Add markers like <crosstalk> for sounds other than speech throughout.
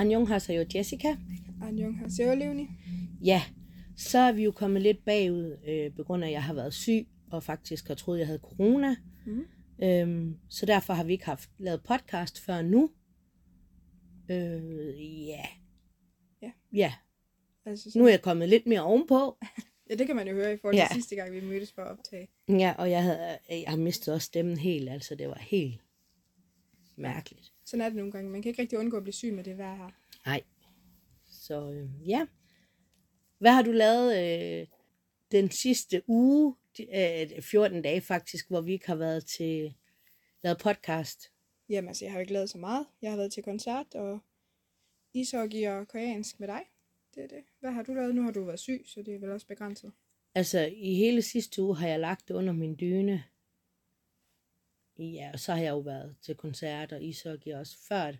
Annyeonghaseyo Jessica. Annyeonghaseyo Leonie. Ja, så er vi jo kommet lidt bagud, øh, på grund af, at jeg har været syg, og faktisk har troet, at jeg havde corona. Mhm. Øhm, så derfor har vi ikke haft lavet podcast før nu. Øh, ja. Ja. Ja, Altså, så, nu er jeg kommet lidt mere ovenpå. <laughs> ja, det kan man jo høre i forhold til Ja. sidste gang, vi mødtes for at optage. Ja, og jeg, havde, jeg har mistet også stemmen helt, altså det var helt mærkeligt. Sådan er det nogle gange. Man kan ikke rigtig undgå at blive syg med det vejr her. Nej. Så øh, ja. Hvad har du lavet øh, den sidste uge, øh, 14 dage faktisk, hvor vi ikke har været til lavet podcast? Jamen altså, jeg har ikke lavet så meget. Jeg har været til koncert og ishockey og koreansk med dig. Det er det. Hvad har du lavet? Nu har du været syg, så det er vel også begrænset. Altså, i hele sidste uge har jeg lagt under min dyne. Ja, og så har jeg jo været til koncert og ishockey også, før,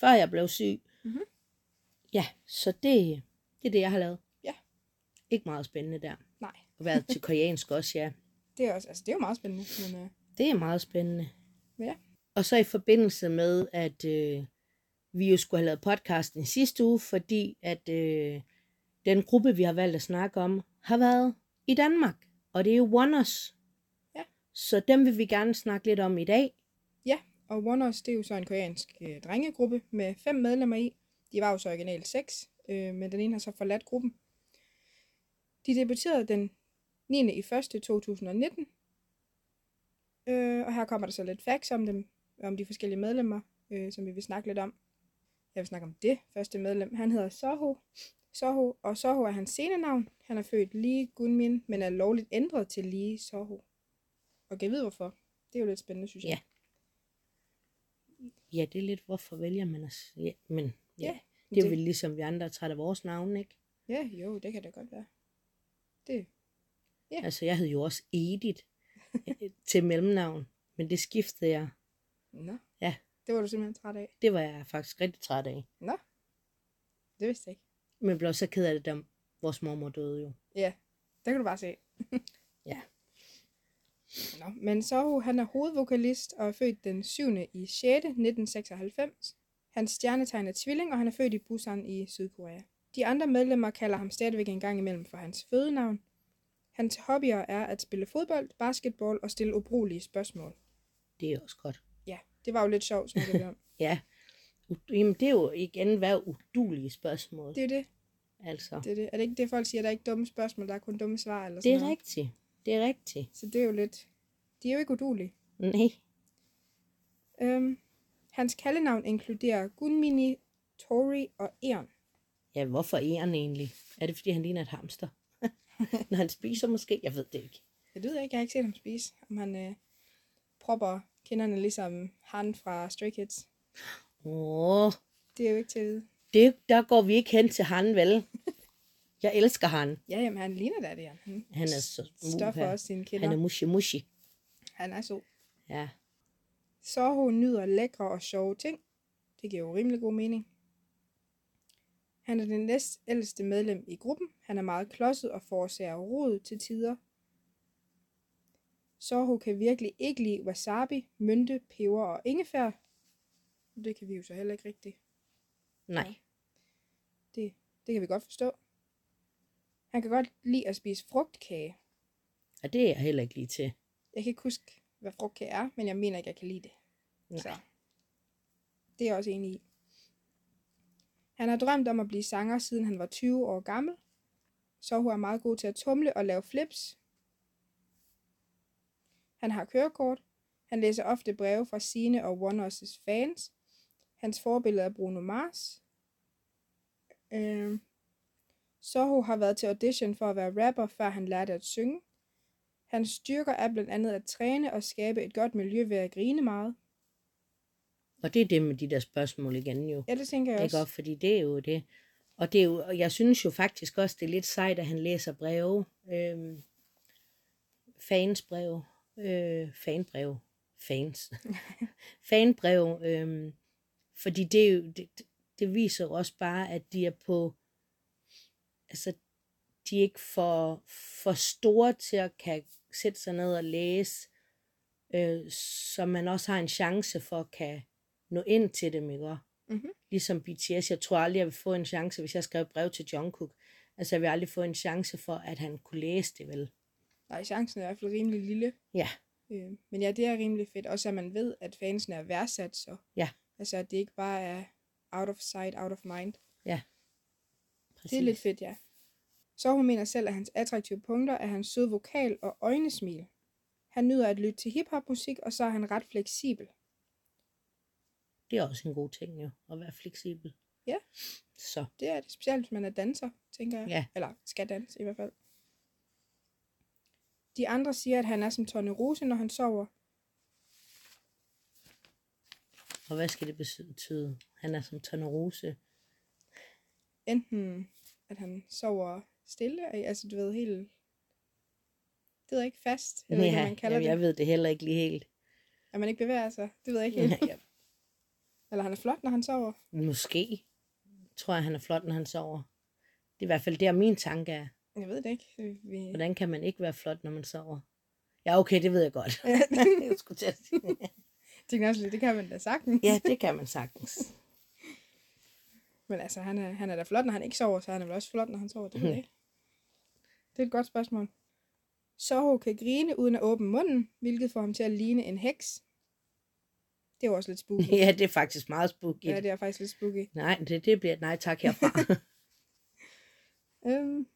før jeg blev syg. Mhm. Ja, så det, det er det, jeg har lavet. Ja. Ikke meget spændende der. Nej, Og været til koreansk også, ja. <laughs> det er, også, altså, det er jo meget spændende. Men, øh, Det er meget spændende. Ja. Og så i forbindelse med, at øh, vi jo skulle have lavet podcasten i sidste uge, fordi at øh, den gruppe, vi har valgt at snakke om, har været i Danmark. Og det er jo Wonders. Så dem vil vi gerne snakke lidt om i dag. ja, og Wonders, det er jo så en koreansk øh, drengegruppe med fem medlemmer i. De var jo så originalt seks, øh, men den ene har så forladt gruppen. De debuterede den 9. i 1. 2019. Øh, og her kommer der så lidt facts om dem, om de forskellige medlemmer, øh, som vi vil snakke lidt om. Jeg vil snakke om det første medlem. Han hedder Soho. Soho, og Soho er hans scenenavn. Han er født Lee Gunmin, men er lovligt ændret til Lee Soho. Og kan vide hvorfor. Det er jo lidt spændende, synes jeg. Ja. Ja, det er lidt, hvorfor vælger man at... Ja, men ja, Ja, det er det- vel ligesom vi andre er trætte af vores navn, ikke? Ja, jo, det kan det godt være. Det, Ja. Altså, jeg hed jo også Edith øh, <laughs> til mellemnavn, men det skiftede jeg. nå. Ja. Det var du simpelthen træt af. Det var jeg faktisk rigtig træt af. Nå. Det vidste jeg ikke. Men blev så ked af det, da vores mormor døde jo. Ja, der kan du bare se. <laughs> Nå, men Soho, han er hovedvokalist og er født den 7. i 6. 1996. Hans stjernetegn er tvilling, og han er født i Busan i Sydkorea. De andre medlemmer kalder ham stadigvæk en gang imellem for hans fødenavn. Hans hobbyer er at spille fodbold, basketball og stille ubrugelige spørgsmål. Det er også godt. Ja, det var jo lidt sjovt, snakker vi om. <laughs> Ja. Jamen, det er jo igen hvad udulige spørgsmål. Det er det. altså. det, er det. Er det ikke det, folk siger, at der er ikke dumme spørgsmål, der er kun dumme svar? Eller Det sådan er noget? rigtigt. Det er rigtigt. Så det er jo lidt... De er jo ikke udulige. Nej. Øhm, hans kaldenavn inkluderer Gunmini, Tori og Eon. Ja, hvorfor æren egentlig? Er det, fordi han ligner et hamster? <laughs> Når han spiser måske? Jeg ved det ikke. Jeg ved ikke, jeg har ikke set ham spise. Om han øh, propper kinderne ligesom han fra Stray Kids. Åh, Det er jo ikke til at vide. det, der går vi ikke hen til han, vel? Jeg elsker han. Ja, jamen han ligner da det, han. Han er så Stoffer uha. også sine kinder. Han er mushi mushi. Han er så. Ja. Soho nyder lækre og sjove ting. Det giver jo rimelig god mening. Han er den næst ældste medlem i gruppen. Han er meget klodset og forårsager rod til tider. Soho kan virkelig ikke lide wasabi, mynte, peber og ingefær. Det kan vi jo så heller ikke rigtigt. Nej. Det, det kan vi godt forstå. Han kan godt lide at spise frugtkage. Og det er jeg heller ikke lige til. Jeg kan ikke huske, hvad frugtkage er, men jeg mener ikke, jeg kan lide det. Nej. Så det er jeg også enig i. Han har drømt om at blive sanger, siden han var 20 år gammel. Så hun er meget god til at tumle og lave flips. Han har kørekort. Han læser ofte breve fra sine og Wonders' fans. Hans forbillede er Bruno Mars. Øh, Soho har været til audition for at være rapper, før han lærte at synge. Hans styrker er blandt andet at træne og skabe et godt miljø ved at grine meget. Og det er det med de der spørgsmål igen jo. Ja, det tænker jeg Ikke også. fordi det er jo det. Og det er jo, og jeg synes jo faktisk også, det er lidt sejt, at han læser breve. Øhm, fansbreve. Øh, fanbreve. Fans. <laughs> Fanbreve. Øhm, fordi det, er jo, det, det viser jo også bare, at de er på... Altså, de er ikke for, for store til at kan sætte sig ned og læse, øh, så man også har en chance for at kan nå ind til dem, ikke? Mm. Mhm. Ligesom BTS. Jeg tror aldrig, jeg vil få en chance, hvis jeg skrev brev til Jungkook. Altså, jeg vil aldrig få en chance for, at han kunne læse det, vel? Nej, chancen er i hvert fald rimelig lille. Ja. Øh, men ja, det er rimelig fedt. Også at man ved, at fansen er værdsat, så. Ja. Altså, at det ikke bare er out of sight, out of mind. Præcis. Det er lidt fedt, ja. Så hun mener selv, at hans attraktive punkter er hans søde vokal og øjnesmil. Han nyder at lytte til hiphop-musik, og så er han ret fleksibel. Det er også en god ting, jo. At være fleksibel. Ja. Så. Det er det, specielt hvis man er danser, tænker jeg. Ja. Eller skal danse i hvert fald. De andre siger, at han er som Tony Rose, når han sover. Og hvad skal det betyde? Han er som Tornerose. Enten at han sover stille, altså du ved, helt... Det ved jeg ikke fast, eller hvad man kalder jamen, jeg det. ved det heller ikke lige helt. At man ikke bevæger sig, det ved jeg ikke <laughs> helt. Ja, Eller han er flot, når han sover. Måske tror jeg, han er flot, når han sover. Det er i hvert fald der, min tanke er. Jeg ved det ikke. Vi... Hvordan kan man ikke være flot, når man sover? Ja, okay, det ved jeg godt. <laughs> <laughs> jeg skulle til at sige. Jeg også lidt, det kan man da sagtens. Ja, det kan man sagtens. Men altså, han er, han er da flot, når han ikke sover, så han er vel også flot, når han sover. Det ved jeg ikke. Det er et godt spørgsmål. Soho kan grine uden at åbne munden, hvilket får ham til at ligne en heks. Det er jo også lidt spooky. <laughs> ja, det er faktisk meget spooky. ja, det er faktisk lidt spooky. Nej, det, det bliver et nej tak herfra. <laughs> Øhm,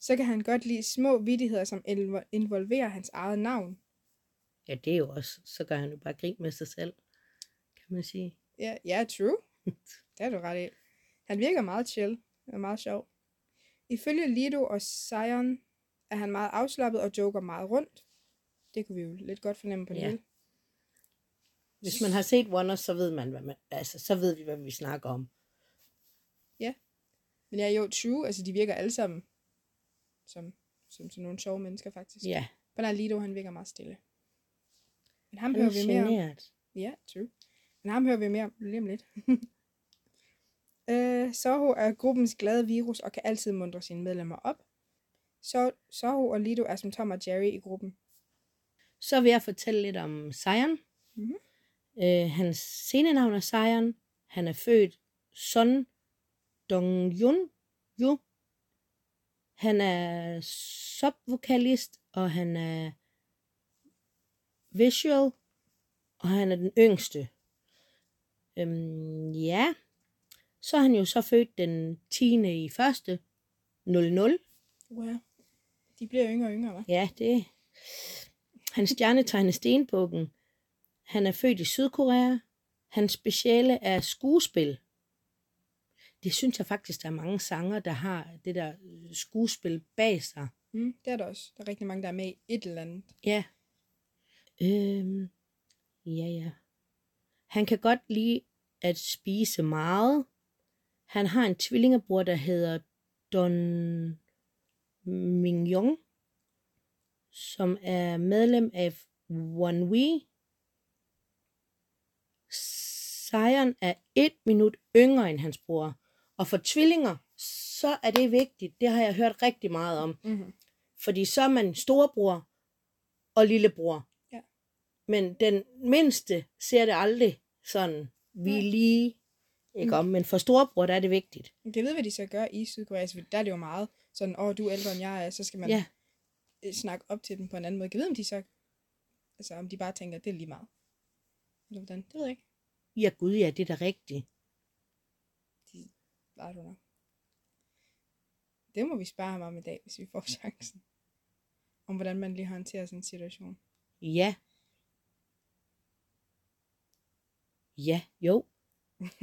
så kan han godt lide små vittigheder, som invo- involverer hans eget navn. ja, det er jo også. Så gør han jo bare grin med sig selv, kan man sige. Ja, ja, true. <laughs> Det er du ret i. Han virker meget chill og meget sjov. Ifølge Lido og Sion er han meget afslappet og joker meget rundt. Det kunne vi jo lidt godt fornemme på Ja. Neil. Hvis man har set Wonders, så ved man, hvad man, altså, så ved vi, hvad vi snakker om. Men ja, jo, true. Altså, de virker alle sammen som, som sådan nogle sjove mennesker, faktisk. Ja, Bare Lido, han virker meget stille. Men ham han hører er vi mere om. Ja, true. Men ham hører vi mere om lige om lidt. <laughs> øh, Soho er gruppens glade virus og kan altid mundre sine medlemmer op. Så, Soho og Lido er som Tom og Jerry i gruppen. Så vil jeg fortælle lidt om Sion. Mhm. Øh, hans scenenavn er Sion. Han er født Son Dong-yun. Jo. Han er subvokalist, og han er visual, og han er den yngste. Øhm, ja. Så er han jo så født den 10. i første 00. Wow. De bliver yngre og yngre, hva'? Ja, det Hans stjernetegn er stenbukken. Han er født i Sydkorea. Hans speciale er skuespil. Det synes jeg faktisk, der er mange sanger, der har det der skuespil bag sig. Mm, det er der også. Der er rigtig mange, der er med i et eller andet. Ja. Øhm, ja, ja. Han kan godt lide at spise meget. Han har en tvillingebror, der hedder Don Mingyong, som er medlem af One We. Sion er et minut yngre end hans bror. Og for tvillinger, så er det vigtigt. Det har jeg hørt rigtig meget om. Mm-hmm. Fordi så er man storebror og lillebror. Men den mindste ser det aldrig sådan, vi er lige, ikke om, men for storebror, der er det vigtigt. Det ved, hvad de så gør i Sydkorea. Altså, der er det jo meget sådan, åh, du er ældre end jeg er, så skal man Ja, øh, snakke op til dem på en anden måde. Jeg ved, om de så, altså om de bare tænker, det er lige meget. Eller hvordan, det ved jeg ikke. ja gud ja, det er da rigtigt. De, I don't know. Det må vi spare ham om i dag, hvis vi får <laughs> chancen. Om hvordan man lige håndterer sådan en situation. Ja. Ja, jo. <laughs>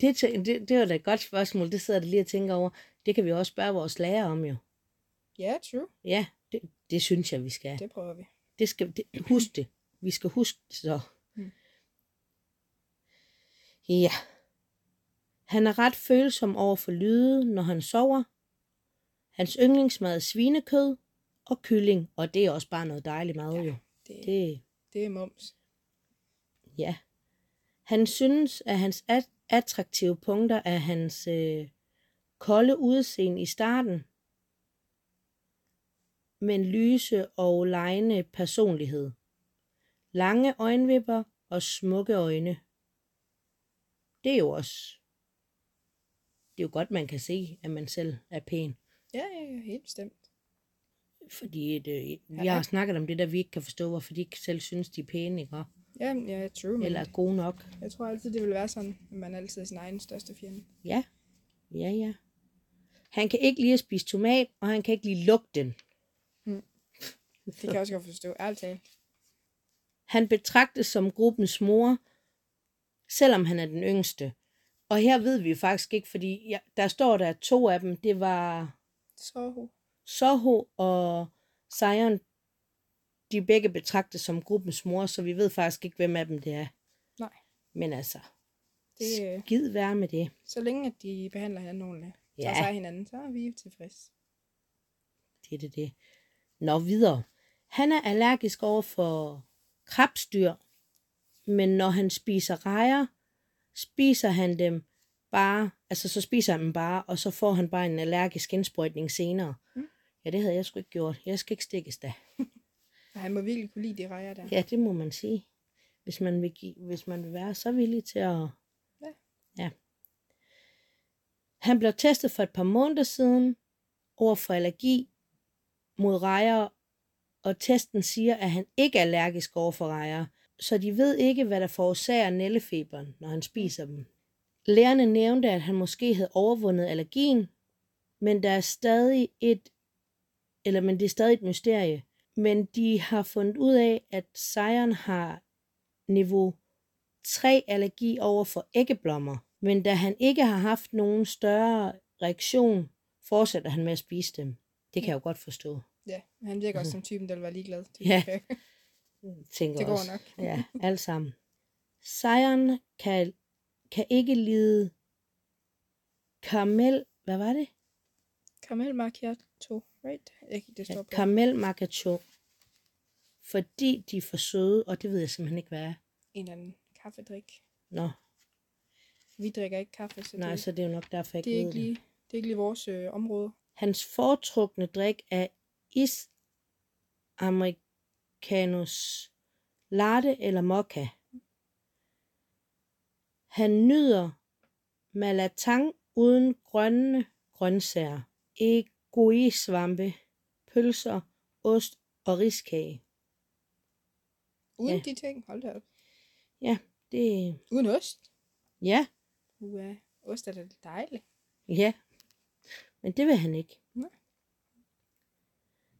det, det, det var da et godt spørgsmål. Det sidder jeg lige og tænker over. Det kan vi også spørge vores lærer om jo. Ja, true. Ja, det, det synes jeg, vi skal. Det prøver vi. Det skal, det, husk det. Vi skal huske det så. Mm. Ja. Han er ret følsom over for lyde, når han sover. Hans yndlingsmad er svinekød og kylling, og det er også bare noget dejligt mad Ja. jo. Det, det. Det, det er mums. Ja. Han synes, at hans at- attraktive punkter er hans øh, kolde udseende i starten, men lyse og lejende personlighed. Lange øjenvipper og smukke øjne. det er jo også, det er jo godt, man kan se, at man selv er pæn. Ja, ja, ja, helt bestemt. Fordi det, vi Ja, har snakket om det der, vi ikke kan forstå, hvorfor de ikke selv synes, de er pæne, ikke? Ja, ja, true. Men Eller er gode nok. jeg tror altid, det vil være sådan, at man altid er sin egen største fjende. Ja, ja, ja. Han kan ikke lide at spise tomat, og han kan ikke lide lugten. Det kan jeg også godt forstå, ærligt talt. Han betragtes som gruppens mor, selvom han er den yngste. Og her ved vi faktisk ikke, fordi ja, der står der at to af dem, det var Så Soho og Sion, de begge betragtes som gruppens mor, så vi ved faktisk ikke, hvem af dem det er. Nej. Men altså, Det, øh, skid være med det. så længe at de behandler hinanden ordentligt, Ja. tager sig hinanden, så er vi tilfreds. Det er det, det. Nå, videre. Han er allergisk over for krabstyr, men når han spiser rejer, spiser han dem bare, altså så spiser han dem bare, og så får han bare en allergisk indsprøjtning senere. Mm. Ja, det havde jeg sgu ikke gjort. Jeg skal ikke stikkes da. <laughs> Og han må virkelig kunne lide de rejer der. Ja, det må man sige. Hvis man vil, give, hvis man vil være så villig til at... Ja. ja. Han blev testet for et par måneder siden over for allergi mod rejer, og testen siger, at han ikke er allergisk over for rejer, så de ved ikke, hvad der forårsager nællefeberen, når han spiser dem. Lærerne nævnte, at han måske havde overvundet allergien, men der er stadig et, eller men det er stadig et mysterie. Men de har fundet ud af, at sejren har niveau 3 allergi over for æggeblommer. Men da han ikke har haft nogen større reaktion, fortsætter han med at spise dem. Det kan jeg jo godt forstå. Ja, han virker også <laughs> som typen, der vil være ligeglad. Ja. kan- <laughs> Tænker det går også. nok. Ja, <laughs> alt sammen. Sejren kan, kan ikke lide karamel, hvad var det? Caramel macchiato, right? Ikke, det står Ja, på. karamel macchiato. Fordi de er for søde, og det ved jeg simpelthen ikke, hvad er. en eller anden kaffedrik. Nå, Vi drikker ikke kaffe, så nej, det, så det er jo nok derfor, jeg det, er ikke ved det. lige, det er ikke lige vores øh, område. Hans foretrukne drik er is americanus latte eller mocha. Han nyder malatang uden grønne grøntsager, egoisvampe, pølser, ost og riskage. Uden Ja. de ting, hold da op. Det, Uden ost. ja, Uha, ost er da dejligt. ja. Men det vil han ikke. Nej.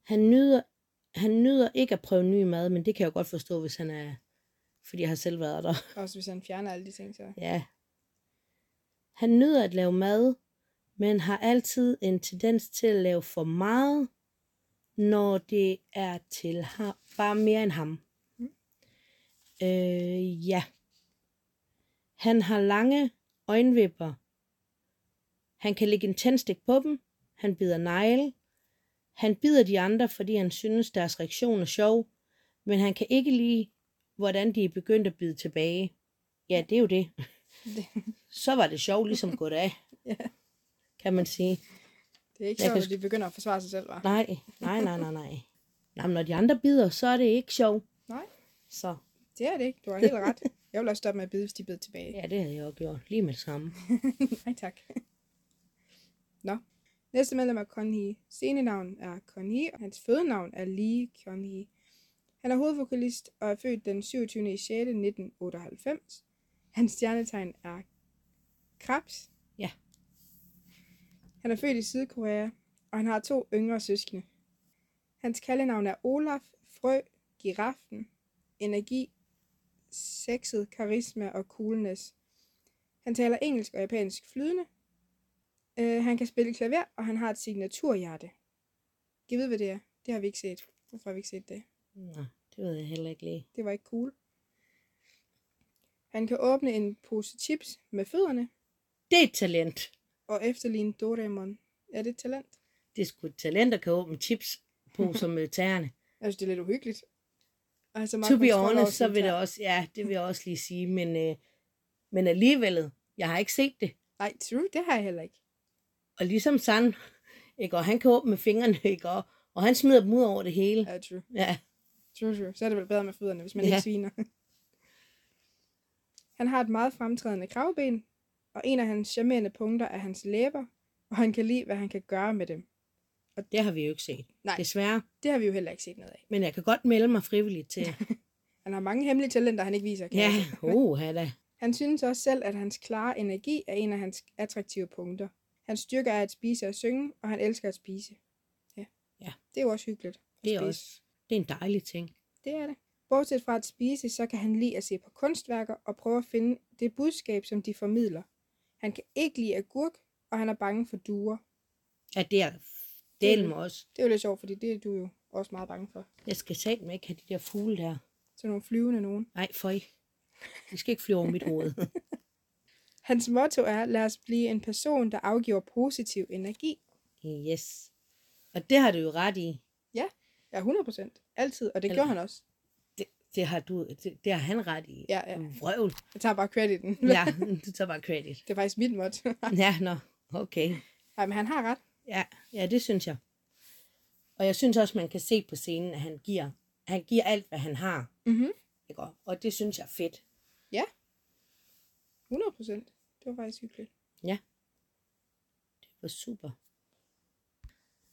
Han nyder, han nyder ikke at prøve ny mad, men det kan jeg godt forstå, hvis han er, fordi jeg har selv været der. Også hvis han fjerner alle de ting, så... Ja. Han nyder at lave mad, men har altid en tendens til at lave for meget, når det er til ham, bare mere end ham. Øh, ja. Han har lange øjenvipper. Han kan lægge en tændstik på dem. Han bider negle. Han bider de andre, fordi han synes, deres reaktion er sjov. Men han kan ikke lide, hvordan de er begyndt at bide tilbage. Ja, det er jo det. Det, <laughs> Så var det sjovt ligesom gået af, <laughs> ja, kan man sige. det er ikke sjovt, kan at de begynder at forsvare sig selv, var. Nej, nej, nej, nej, nej. Nej, men når de andre bider, så er det ikke sjovt. Nej, Så det er det ikke. Du har helt ret. Jeg vil også stoppe med at bide, hvis de bider tilbage. ja, det havde jeg jo gjort. Lige med det samme. <laughs> Nej, tak. Nå. Næste medlem er Conhee. Scenenavn er Conhee, og hans fødenavn er Lee Conhee. Han er hovedvokalist og er født den 27. 6. 1998. Hans stjernetegn er Krebs. Ja. Han er født i Sydkorea, og han har to yngre søskende. Hans kaldenavn er Olaf, Frø, Giraffen, Energi, Sexet, Karisma og Coolness. Han taler engelsk og japansk flydende. Uh, han kan spille klaver, og han har et signaturhjerte. Jeg ved, hvad det er. Det har vi ikke set. Hvorfor har vi ikke set det? Nå, det ved jeg heller ikke lige. Det var ikke cool. Han kan åbne en pose chips med fødderne Det er et talent. og efterligne Doraemon. Er det et talent? Det er sgu et talent, der kan åbne chips på som øh, tæerne. Jeg synes, det er lidt uhyggeligt. Altså, To be honest, så vil det også, ja, det vil jeg også lige sige, men, øh, men alligevel, jeg har ikke set det. Nej, true, det har jeg heller ikke. Og ligesom San, ikke, og han kan åbne med fingrene, ikke, og, og han smider dem ud over det hele. Ja, true. Ja, True, true. Så er det vel bedre med fødderne, hvis man Ja. ikke sviner. <laughs> Han har et meget fremtrædende kravben, og en af hans charmerende punkter er hans læber, og han kan lide, hvad han kan gøre med dem. Det har vi jo ikke set. Nej. Desværre. Det har vi jo heller ikke set noget af. Men jeg kan godt melde mig frivilligt til. <laughs> Han har mange hemmelige talenter, han ikke viser. Kan ja, sige. <laughs> uh, da. Han synes også selv, at hans klare energi er en af hans attraktive punkter. Hans styrke er at spise og synge, og han elsker at spise. Ja. Ja. Det er jo også hyggeligt. Det er spise. også det er en dejlig ting. Det er det. Bortset fra at spise, så kan han lide at se på kunstværker og prøve at finde det budskab, som de formidler. Han kan ikke lide agurk, og han er bange for duer. Ja, det er del med også. Det er jo lidt sjovt, fordi det er du jo også meget bange for. Jeg skal satme med ikke have de der fugle der. Så nogle flyvende nogen. Nej, føj. De skal ikke flyve over mit hoved. <laughs> Hans motto er, lad os blive en person, der afgiver positiv energi. yes. Og det har du jo ret i. Ja, 100%. Altid. Og det Eller- gjorde han også. Det, det har du, det, det har han ret i. Ja, ja. Vrøvl. Jeg tager bare crediten. Ja, <laughs> du tager bare credit. Det er faktisk mit motto. Ja, nå, okay. Nej, men han har ret. Ja, ja, det synes jeg. Og jeg synes også, man kan se på scenen, at han giver, han giver alt, hvad han har. Mhm. Ikke? Og det synes jeg er fedt. 100 procent. Det var faktisk hyggeligt. Det var super.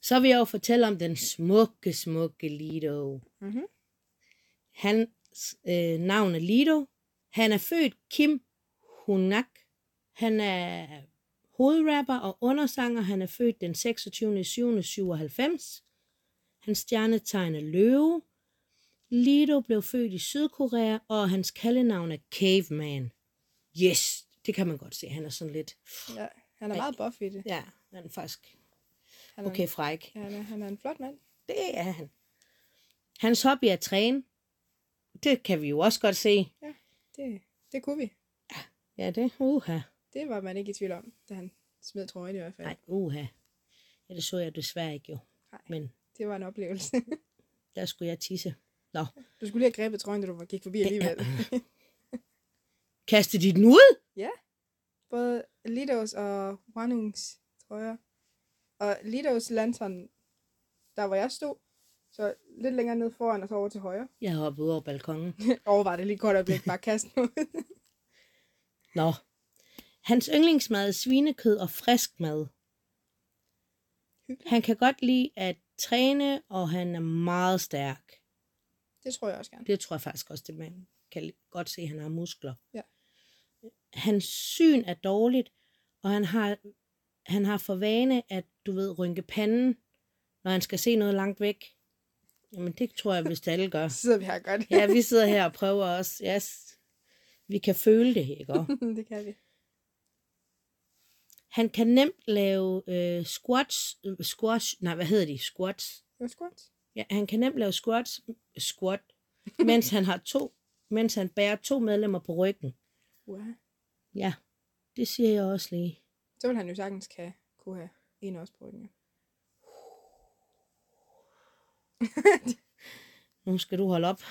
Så vil jeg jo fortælle om den smukke, smukke Lido. Mhm. Hans øh, navn er Lido. Han er født Kim Hunak. Han er hovedrapper og undersanger. Han er født den 26. 7. 97. Hans stjernetegn er løve. Lido blev født i Sydkorea, og hans kaldenavn er Caveman. Yes, det kan man godt se. Han er sådan lidt... Ja, han er meget buff i det. Ja, han er faktisk Han er, okay fræk. Ja, han er, han er en flot mand. Det er han. Hans hobby er at træne. Det kan vi jo også godt se. Det, det kunne vi. Ja, det uha. Det var man ikke i tvivl om, da han smed trøjen i hvert fald. Nej, uha. Ja, det så jeg desværre ikke jo. Nej. Men Det var en oplevelse. <laughs> der skulle jeg tisse. Nå, Du skulle lige have grebet trøjen, da du gik forbi alligevel. <laughs> kaste dit den ud? Både Lidos og Wanungs trøjer. Og Lidos lantern, der hvor jeg stod, så lidt længere ned foran og så over til højre. Jeg hoppet ud over balkongen. <laughs> Overvej det lige godt øjeblik, bare kaste den ud. Nå. Hans yndlingsmad er svinekød og frisk mad. Hyggeligt. Han kan godt lide at træne, og han er meget stærk. Det tror jeg også gerne. Det tror jeg faktisk også, det man kan godt se, at han har muskler. Ja. Hans syn er dårligt, og han har, han har for vane at, du ved, rynke panden, når han skal se noget langt væk. Jamen, det tror jeg, hvis alle gør. <laughs> Så sidder vi her godt. Ja, vi sidder her og prøver også. Yes. Vi kan føle det, ikke? <laughs> det kan vi. Han kan nemt lave øh, squats, øh, squash, nej, hvad hedder de? Squats. Det var squat. Ja, han kan nemt lave squats, squat, mens han har to, mens han bærer to medlemmer på ryggen. Wow. Ja, det siger jeg også lige. Så vil han jo sagtens kan, kunne have en også på ryggen. Nu skal du holde op.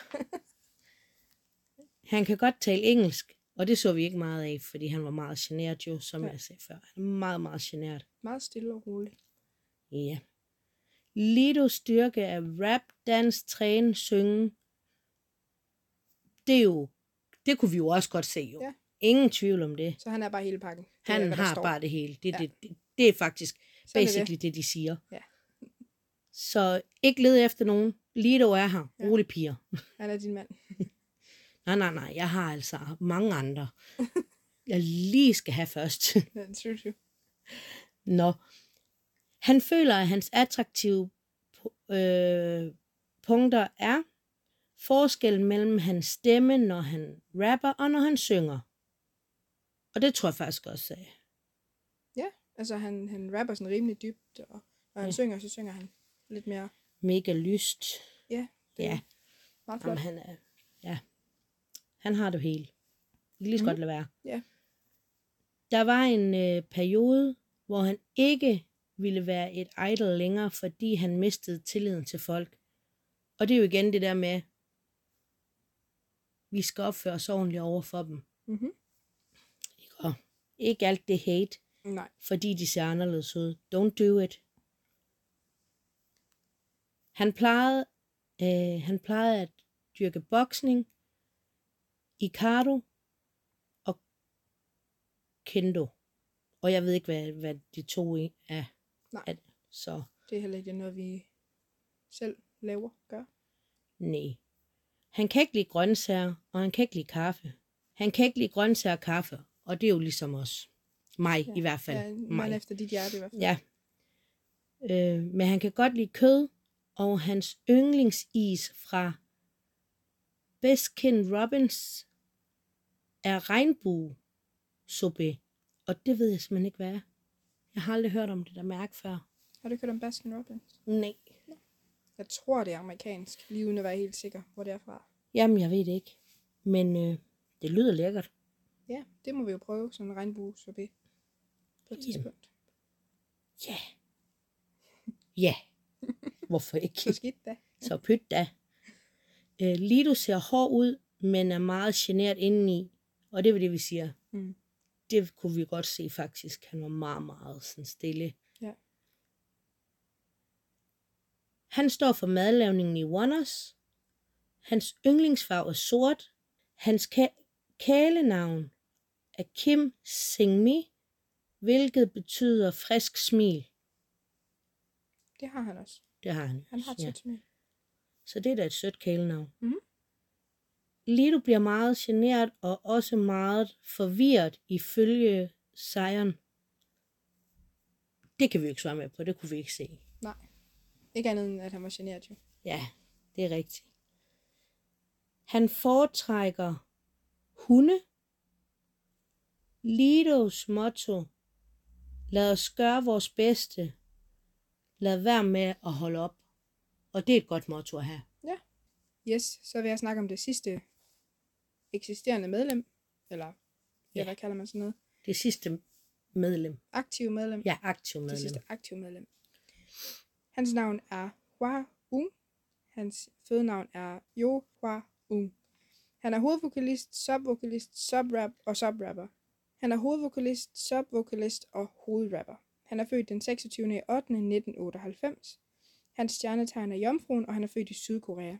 Han kan godt tale engelsk, og det så vi ikke meget af, fordi han var meget generet jo, som Ja. jeg sagde før. Han er meget, meget generet. Meget stille og roligt. Ja. Lidos styrke er rap, dans, træne, synge. Det er jo, det kunne vi jo også godt se jo. Ja. Ingen tvivl om det. Så han er bare hele pakken. Det Han er, har står. bare det hele. Det, Ja. det, det, det er faktisk Sådan er basically det. det, de siger. Ja. Så ikke led efter nogen. Lido er her. Ja. Rolig piger. Han er din mand. <laughs> Nej, nej, nej. Jeg har altså mange andre. jeg lige skal have først. <laughs> Ja, det synes jeg. Nå. Han føler, at hans attraktive øh, punkter er forskellen mellem hans stemme, når han rapper, og når han synger. Og det tror jeg faktisk også er. Altså, han, han rapper sådan rimelig dybt, og når han Ja. synger, så synger han lidt mere. Mega lyst. Ja, det er Ja, meget flot. Jamen, han er, ja. Han har det hele. Vi kan lige så Mhm. godt lade være. Ja. Der var en øh, periode, hvor han ikke ville være et idol længere, fordi han mistede tilliden til folk. Og det er jo igen det der med, vi skal opføre os ordentligt over for dem. Mhm. Ikke? Og ikke alt det hate, Nej. fordi de ser anderledes ud. Don't do it. Han plejede, øh, han plejede at dyrke boksning, Ikado og Kendo. Og jeg ved ikke, hvad, hvad de to er. Nej. At, så Det er heller ikke noget, vi selv laver, gør. nej. Han kan ikke lide grøntsager, og han kan ikke lide kaffe. Han kan ikke lide grøntsager og kaffe, og det er jo ligesom os. Mig ja. i hvert fald. Ja, Mig. efter dit hjerte i hvert fald. Ja. Øh, men han kan godt lide kød, og hans yndlingsis fra Baskin Robbins er regnbue sorbet. Og det ved jeg simpelthen ikke, hvad er. Jeg har aldrig hørt om det der mærke før. Har du ikke hørt om Baskin Robbins? Nej. Jeg tror, det er amerikansk, lige uden at være helt sikker, hvor det er fra. Jamen, jeg ved det ikke. Men øh, det lyder lækkert. Ja, det må vi jo prøve, sådan en regnbue sorbet på et tidspunkt. Ja. Ja. Hvorfor ikke? <laughs> Så skidt da. Så pyt da. Øh, Lido ser hård ud, men er meget generet indeni. Og det er det, vi siger. Mm. Det kunne vi godt se faktisk. Han var meget, meget sådan stille. Ja. Han står for madlavningen i Wonders. Hans yndlingsfarve er sort. Hans ka- kælenavn er Kim Singmi, hvilket betyder frisk smil. Det har han også. Det har han. Han har et ja. smil. Så det er da et sødt kælenavn. Mhm. Lido bliver meget generet og også meget forvirret ifølge sejren. Det kan vi jo ikke svare med på, det kunne vi ikke se. Nej. Ikke andet end, at han var generet jo. Ja, det er rigtigt. Han foretrækker hunde. Lidos motto. Lad os gøre vores bedste. Lad være med at holde op. Og det er et godt motto at have. Yes, så vil jeg snakke om det sidste eksisterende medlem. Eller, ja, Ja. hvad kalder man sådan noget? Det sidste medlem. Aktiv medlem. Ja, aktiv det medlem. sidste aktive medlem. Hans navn er Hua Ung. Hans fødenavn er Jo Hua Ung. Han er hovedvokalist, subvokalist, subrap og subrapper. Han er hovedvokalist, subvokalist og hovedrapper. Han er født den 26. 8. 1998. Hans stjernetegn er Jomfruen, og han er født i Sydkorea.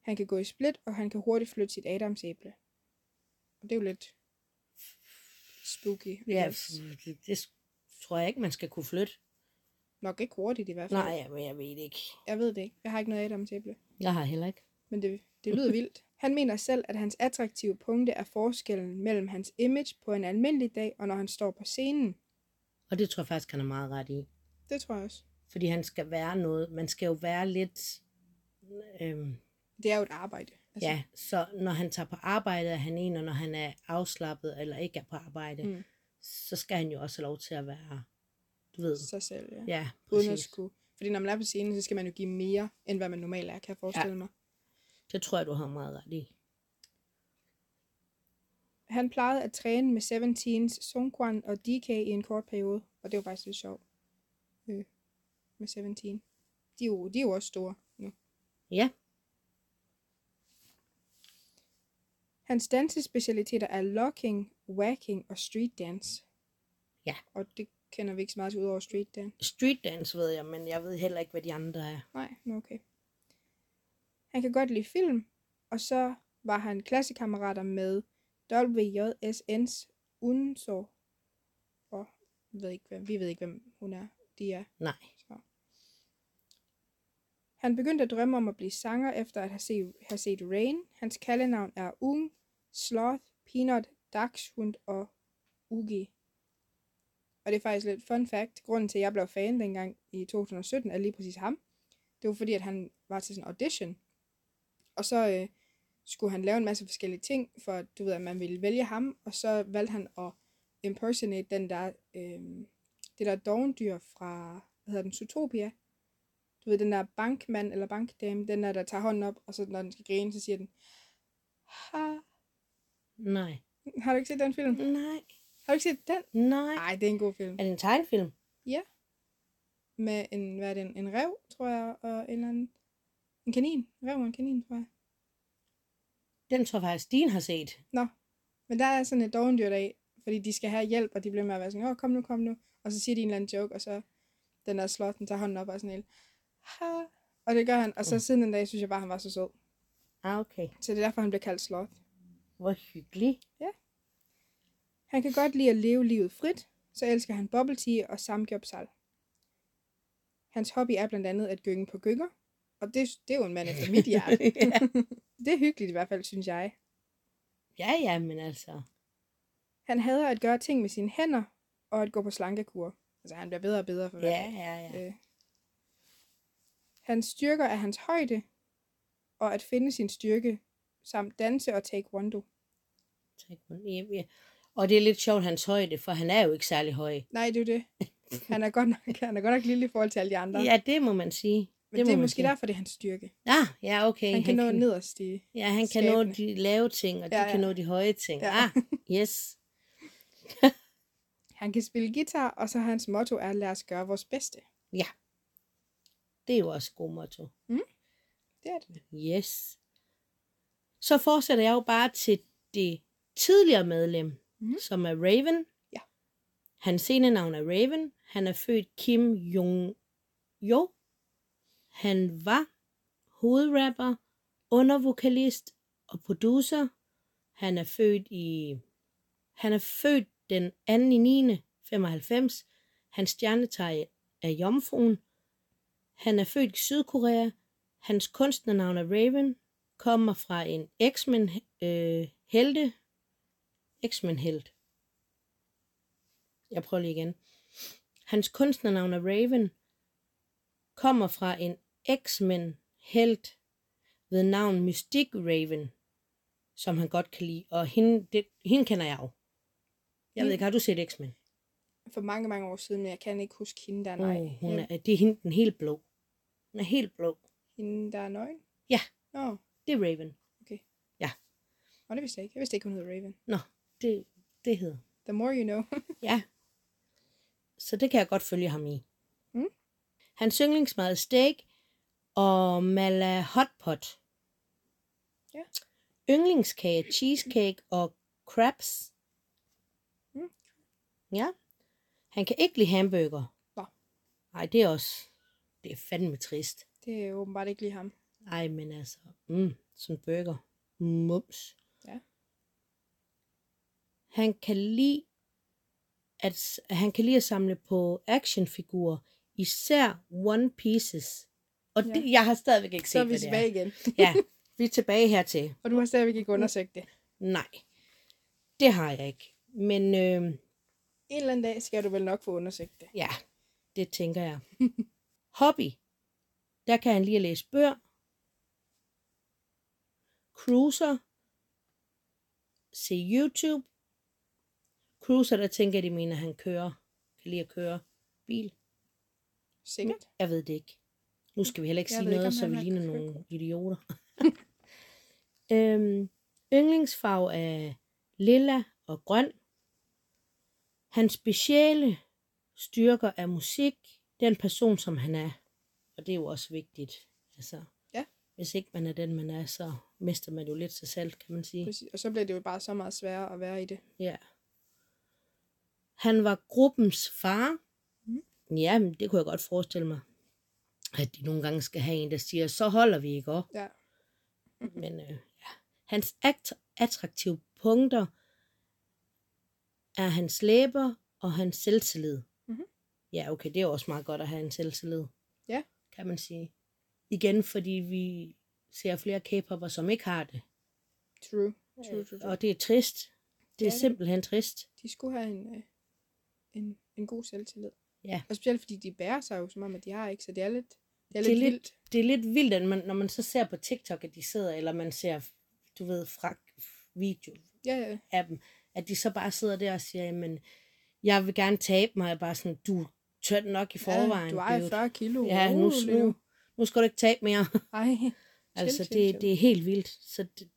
Han kan gå i split, og han kan hurtigt flytte sit adamsæble. Og det er jo lidt spooky. Ja, det, det tror jeg ikke, man skal kunne flytte. Nok ikke hurtigt i hvert fald. Nej, men jeg ved det ikke. Jeg ved det ikke. Jeg har ikke noget Adams æble. Jeg har heller ikke. Men det, det lyder vildt. Han mener selv, at hans attraktive punkte er forskellen mellem hans image på en almindelig dag, og når han står på scenen. Og det tror jeg faktisk, han er meget ret i. Det tror jeg også. Fordi han skal være noget. Man skal jo være lidt... Øhm, Det er jo et arbejde. altså. Ja, så når han tager på arbejde, er han en, og når han er afslappet eller ikke er på arbejde, Mm. så skal han jo også have lov til at være, du ved, Sig selv, ja. ja, Uden at skulle. Fordi når man er på scenen, så skal man jo give mere, end hvad man normalt er, kan jeg forestille ja. mig. Det tror jeg, du har meget ret i. Han plejede at træne med 17's Songkwan og DK i en kort periode, og det var faktisk lidt sjovt. Med 17. De er, jo, de er jo også store nu. Ja, Hans dansespecialiteter er locking, whacking og street dance. Ja. Og det kender vi ikke så meget til ud over street dance. street dance ved jeg, men jeg ved heller ikke, hvad de andre er. Nej, nu okay. Han kan godt lide film, og så var han klassekammerater med WJSN's Unso. Og ved ikke, hvem, vi ved ikke, hvem hun er. De er. Nej. Han begyndte at drømme om at blive sanger efter at have set, have set Rain. Hans kaldenavn er Ung, Sloth, Peanut, Dachshund og Ugi. Og det er faktisk lidt fun fact. Grunden til, at jeg blev fan dengang i 2017, er lige præcis ham. Det var fordi, at han var til sådan en audition. Og så øh, skulle han lave en masse forskellige ting, for du ved, at man ville vælge ham. Og så valgte han at impersonate den der, øh, det der dovendyr fra, hvad hedder den, Zootopia. Du ved, den der bankmand eller bankdame, den der, der tager hånden op, og så når den skal grine, så siger den, ha. Nej. Har du ikke set den film? Nej. Har du ikke set den? Nej. Nej, det er en god film. Er det en tegnefilm? Med en, hvad er det, en, en rev, tror jeg, og en eller anden, en kanin. En rev og en kanin, tror jeg. Den tror jeg faktisk, din har set. Nå, men der er sådan et dovendyr der fordi de skal have hjælp, og de bliver med at være sådan, åh, kom nu, kom nu. Og så siger de en eller anden joke, og så den der slot, den tager hånden op og sådan helt, ha. Og det gør han, og så Mm. siden den dag, synes jeg bare, han var så sød. Ah, okay. Så det er derfor, han bliver kaldt Sloth. Hvor hyggelig. Han kan godt lide at leve livet frit. så elsker han bubble tea og samgyeopsal. Hans hobby er blandt andet at gynge på gynger, og det, det er jo en mand efter mit hjerte. ja. <laughs> <laughs> det er hyggeligt i hvert fald, synes jeg. ja, ja, men altså. Han hader at gøre ting med sine hænder, og at gå på slankekur. Altså, han bliver bedre og bedre for hver Ja, ja, ja. Øh. Hans styrker er hans højde, og at finde sin styrke, samt danse og taekwondo. Ja, ja. Og det er lidt sjovt, hans højde, for han er jo ikke særlig høj. Nej, det er jo det. Han er godt nok, han er godt nok lille i forhold til alle de andre. Ja, det må man sige. Men det, må er måske sige. derfor, det er hans styrke. Ah, ja, okay. Han kan nå nederst i... Ja, han kan nå skabene. de lave ting, og de Ja, ja, ja. kan nå de høje ting. Ja. Ah, yes. Han kan spille guitar, og så hans motto er, lad os gøre vores bedste. Det er jo også god motto. Det er det. Yes. Så fortsætter jeg jo bare til det tidligere medlem, mm. som er Raven. Ja. Hans scenenavn er Raven. Han er født Kim Jong-jo. Han var hovedrapper, undervokalist og producer. Han er født i han er født den 2. i 9. 95. Hans stjernetegn er Jomfruen. Han er født i Sydkorea. Hans kunstnernavn er Raven. Kommer fra en X-Men øh, helte. X-Men helt. Jeg prøver lige igen. Hans kunstnernavn er Raven. Kommer fra en X-Men helt ved navn Mystique Raven, som han godt kan lide. Og hende, det, hende kender jeg jo. Jeg ved ikke, har du set X-Men? For mange, mange år siden, men jeg kan ikke huske hende, der er nej. Oh, hun er, det er hende den helt blå. Hun er helt blå. Hende, der er nøgen? Ja. Nå, Det er Raven. og det vidste jeg ikke. Jeg vidste ikke, hun hed Raven. Nå, det, det hedder. The more you know. <laughs> Ja. Så det kan jeg godt følge ham i. Mm. Hans yndlingsmad er steak og mala hotpot. Ja. Yndlingskage, cheesecake og crabs. Mm. Ja. Han kan ikke lide hamburger. Nej, det er også... Det er fandme trist. det er åbenbart ikke lige ham. Ej, men altså... Mm, sådan en burger. Mums. Ja. Han kan lide at han kan lide at samle på actionfigurer, især One Pieces. Og Ja. det, jeg har stadigvæk ikke set, Så er vi det tilbage er. igen. <laughs> Ja, vi er tilbage hertil. Og du har stadigvæk ikke undersøgt det. Nej, det har jeg ikke. Men øh, En eller anden dag skal du vel nok få undersøgt det. ja, det tænker jeg. <laughs> Hobby. Der kan han lige at læse bøger. Cruiser. Se YouTube. Cruiser, der tænker de mener, at han kører. Kan lide at køre bil. Sikkert. Jeg ved det ikke. Nu skal vi heller ikke Jeg sige ikke, noget, om så vi ligner nogle idioter. <laughs> øhm, yndlingsfarve er lilla og grøn. Hans speciale styrker er musik, den person, som han er. Og det er jo også vigtigt. Altså, Ja. Hvis ikke man er den, man er, så mister man jo lidt sig selv, kan man sige. Præcis. Og så bliver det jo bare så meget sværere at være i det. Ja. Han var gruppens far. Mhm. Ja, men det kunne jeg godt forestille mig. At de nogle gange skal have en, der siger, så holder vi ikke op. Ja. Men øh, ja. Hans at- attraktive punkter er hans læber og hans selvtillid. Ja, okay, det er også meget godt at have en selvtillid. Ja. Kan man sige. Igen, fordi vi ser flere k som ikke har det. True. True, true, true. Og det er trist. Det er Ja, det- simpelthen trist. De skulle have en, øh, en, en god selvtillid. Ja. Og specielt fordi de bærer sig jo som om, at de har ikke, så det er lidt, det er Det er lidt, lidt- vildt. det er lidt vildt, at man, når man så ser på TikTok, at de sidder, eller man ser, du ved, frak video Ja, ja. af dem, at de så bare sidder der og siger, jamen, jeg vil gerne tabe mig, er bare sådan, du tynd nok i forvejen. ja du ejer dude. 40 kilo. Ja, nu, nu, nu skal du ikke tabe mere. <laughs> Ej, altså, det, chill. det er helt vildt. Så det,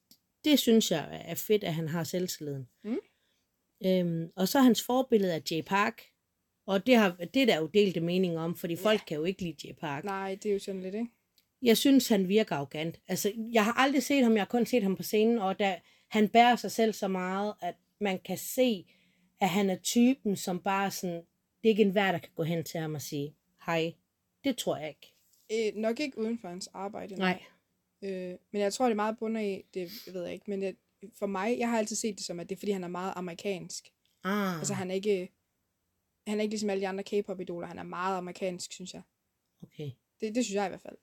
det synes jeg er fedt, at han har selvtilliden. Mm. Øhm, og så hans forbillede er Jay Park. Og det, har, det er der jo delte mening om, fordi Ja. folk kan jo ikke lide Jay Park. Nej, det er jo sådan lidt, ikke? jeg synes, han virker arrogant. Altså, jeg har aldrig set ham, jeg har kun set ham på scenen, og der, han bærer sig selv så meget, at man kan se, at han er typen, som bare sådan, det er ikke enhver, der kan gå hen til ham og sige, hej. Det tror jeg ikke. Øh, nok ikke uden for hans arbejde. Nej. Øh, men jeg tror, det er meget bunder i, det ved jeg ikke, men jeg, for mig, jeg har altid set det som, at det er, fordi han er meget amerikansk. Ah, Altså, han er ikke, han er ikke ligesom alle de andre K-pop-idoler. Han er meget amerikansk, synes jeg. Okay. Det, det synes jeg i hvert fald.